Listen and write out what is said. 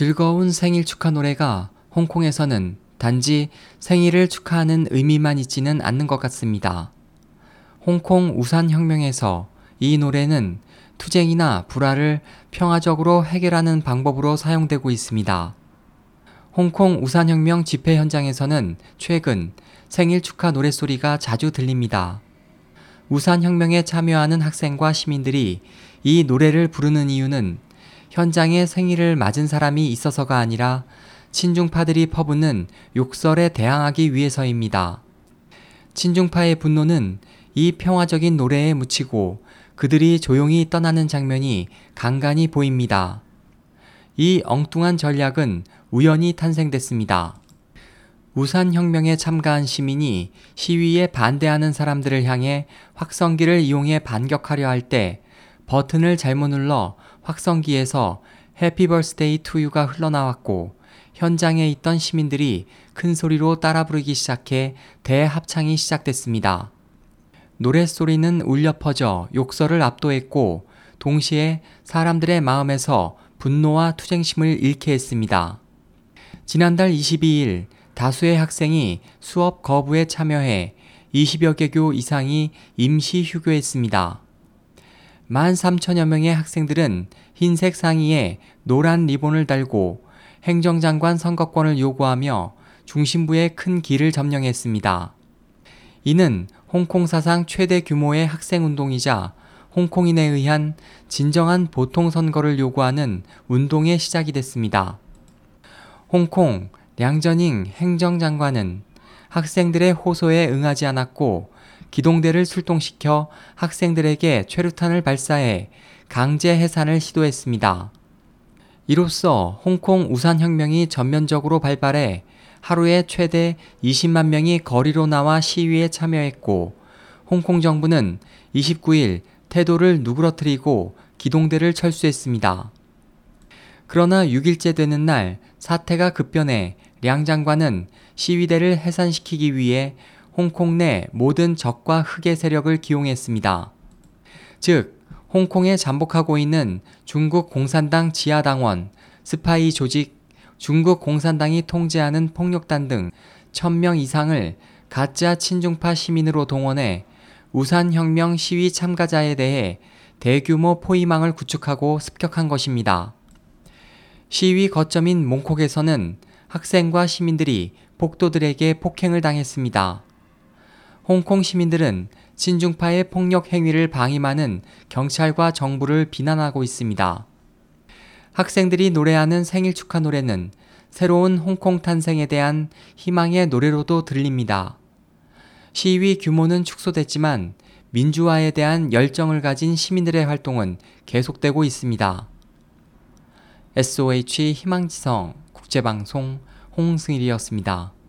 즐거운 생일 축하 노래가 홍콩에서는 단지 생일을 축하하는 의미만 있지는 않는 것 같습니다. 홍콩 우산혁명에서 이 노래는 투쟁이나 불화를 평화적으로 해결하는 방법으로 사용되고 있습니다. 홍콩 우산혁명 집회 현장에서는 최근 생일 축하 노랫소리가 자주 들립니다. 우산혁명에 참여하는 학생과 시민들이 이 노래를 부르는 이유는 현장에 생일을 맞은 사람이 있어서가 아니라 친중파들이 퍼붓는 욕설에 대항하기 위해서입니다. 친중파의 분노는 이 평화적인 노래에 묻히고 그들이 조용히 떠나는 장면이 간간히 보입니다. 이 엉뚱한 전략은 우연히 탄생됐습니다. 우산 혁명에 참가한 시민이 시위에 반대하는 사람들을 향해 확성기를 이용해 반격하려 할 때 버튼을 잘못 눌러 확성기에서 happy birthday to you가 흘러나왔고 현장에 있던 시민들이 큰 소리로 따라 부르기 시작해 대합창이 시작됐습니다. 노랫소리는 울려 퍼져 욕설을 압도했고 동시에 사람들의 마음에서 분노와 투쟁심을 잃게 했습니다. 지난달 22일 다수의 학생이 수업 거부에 참여해 20여 개교 이상이 임시 휴교했습니다. 1만 3천여 명의 학생들은 흰색 상의에 노란 리본을 달고 행정장관 선거권을 요구하며 중심부의 큰 길을 점령했습니다. 이는 홍콩 사상 최대 규모의 학생 운동이자 홍콩인에 의한 진정한 보통 선거를 요구하는 운동의 시작이 됐습니다. 홍콩 량저닝 행정장관은 학생들의 호소에 응하지 않았고 기동대를 출동시켜 학생들에게 최루탄을 발사해 강제 해산을 시도했습니다. 이로써 홍콩 우산혁명이 전면적으로 발발해 하루에 최대 20만 명이 거리로 나와 시위에 참여했고 홍콩 정부는 29일 태도를 누그러뜨리고 기동대를 철수했습니다. 그러나 6일째 되는 날 사태가 급변해 량 장관은 시위대를 해산시키기 위해 홍콩 내 모든 적과 흑의 세력을 기용했습니다. 즉, 홍콩에 잠복하고 있는 중국 공산당 지하당원, 스파이 조직, 중국 공산당이 통제하는 폭력단 등 1000명 이상을 가짜 친중파 시민으로 동원해 우산혁명 시위 참가자에 대해 대규모 포위망을 구축하고 습격한 것입니다. 시위 거점인 몽콕에서는 학생과 시민들이 폭도들에게 폭행을 당했습니다. 홍콩 시민들은 친중파의 폭력 행위를 방임하는 경찰과 정부를 비난하고 있습니다. 학생들이 노래하는 생일 축하 노래는 새로운 홍콩 탄생에 대한 희망의 노래로도 들립니다. 시위 규모는 축소됐지만 민주화에 대한 열정을 가진 시민들의 활동은 계속되고 있습니다. SOH 희망지성 국제방송 홍승일이었습니다.